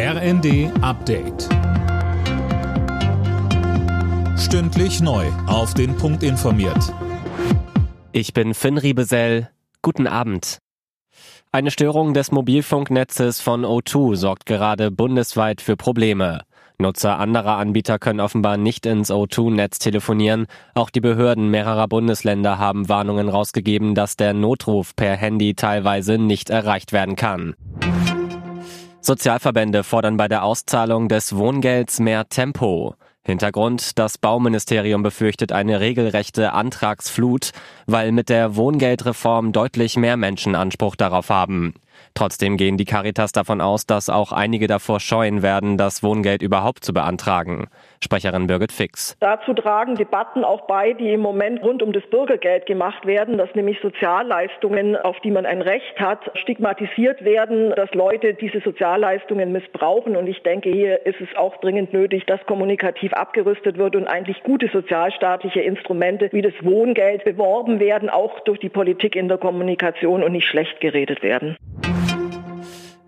RND Update. Stündlich neu. Auf den Punkt informiert. Ich bin Finn Riebesell. Guten Abend. Eine Störung des Mobilfunknetzes von O2 sorgt gerade bundesweit für Probleme. Nutzer anderer Anbieter können offenbar nicht ins O2-Netz telefonieren. Auch die Behörden mehrerer Bundesländer haben Warnungen rausgegeben, dass der Notruf per Handy teilweise nicht erreicht werden kann. Sozialverbände fordern bei der Auszahlung des Wohngelds mehr Tempo. Hintergrund, das Bauministerium befürchtet eine regelrechte Antragsflut, weil mit der Wohngeldreform deutlich mehr Menschen Anspruch darauf haben. Trotzdem gehen die Caritas davon aus, dass auch einige davor scheuen werden, das Wohngeld überhaupt zu beantragen. Sprecherin Birgit Fix. Dazu tragen Debatten auch bei, die im Moment rund um das Bürgergeld gemacht werden, dass nämlich Sozialleistungen, auf die man ein Recht hat, stigmatisiert werden, dass Leute diese Sozialleistungen missbrauchen. Und ich denke, hier ist es auch dringend nötig, dass kommunikativ abgerüstet wird und eigentlich gute sozialstaatliche Instrumente wie das Wohngeld beworben werden, auch durch die Politik in der Kommunikation und nicht schlecht geredet werden.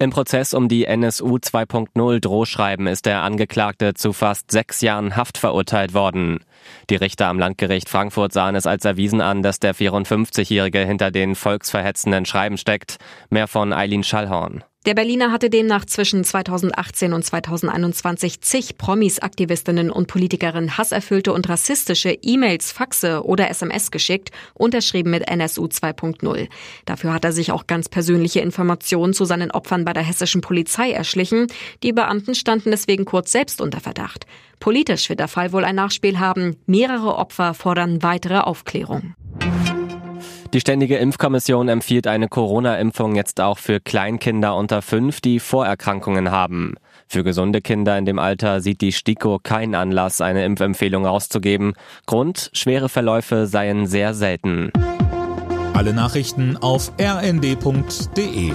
Im Prozess um die NSU 2.0 Drohschreiben ist der Angeklagte zu fast sechs Jahren Haft verurteilt worden. Die Richter am Landgericht Frankfurt sahen es als erwiesen an, dass der 54-Jährige hinter den volksverhetzenden Schreiben steckt. Mehr von Eileen Schallhorn. Der Berliner hatte demnach zwischen 2018 und 2021 zig Promis, Aktivistinnen und Politikerinnen hasserfüllte und rassistische E-Mails, Faxe oder SMS geschickt, unterschrieben mit NSU 2.0. Dafür hat er sich auch ganz persönliche Informationen zu seinen Opfern bei der hessischen Polizei erschlichen. Die Beamten standen deswegen kurz selbst unter Verdacht. Politisch wird der Fall wohl ein Nachspiel haben. Mehrere Opfer fordern weitere Aufklärung. Die Ständige Impfkommission empfiehlt eine Corona-Impfung jetzt auch für Kleinkinder unter fünf, die Vorerkrankungen haben. Für gesunde Kinder in dem Alter sieht die STIKO keinen Anlass, eine Impfempfehlung rauszugeben. Grund, schwere Verläufe seien sehr selten. Alle Nachrichten auf rnd.de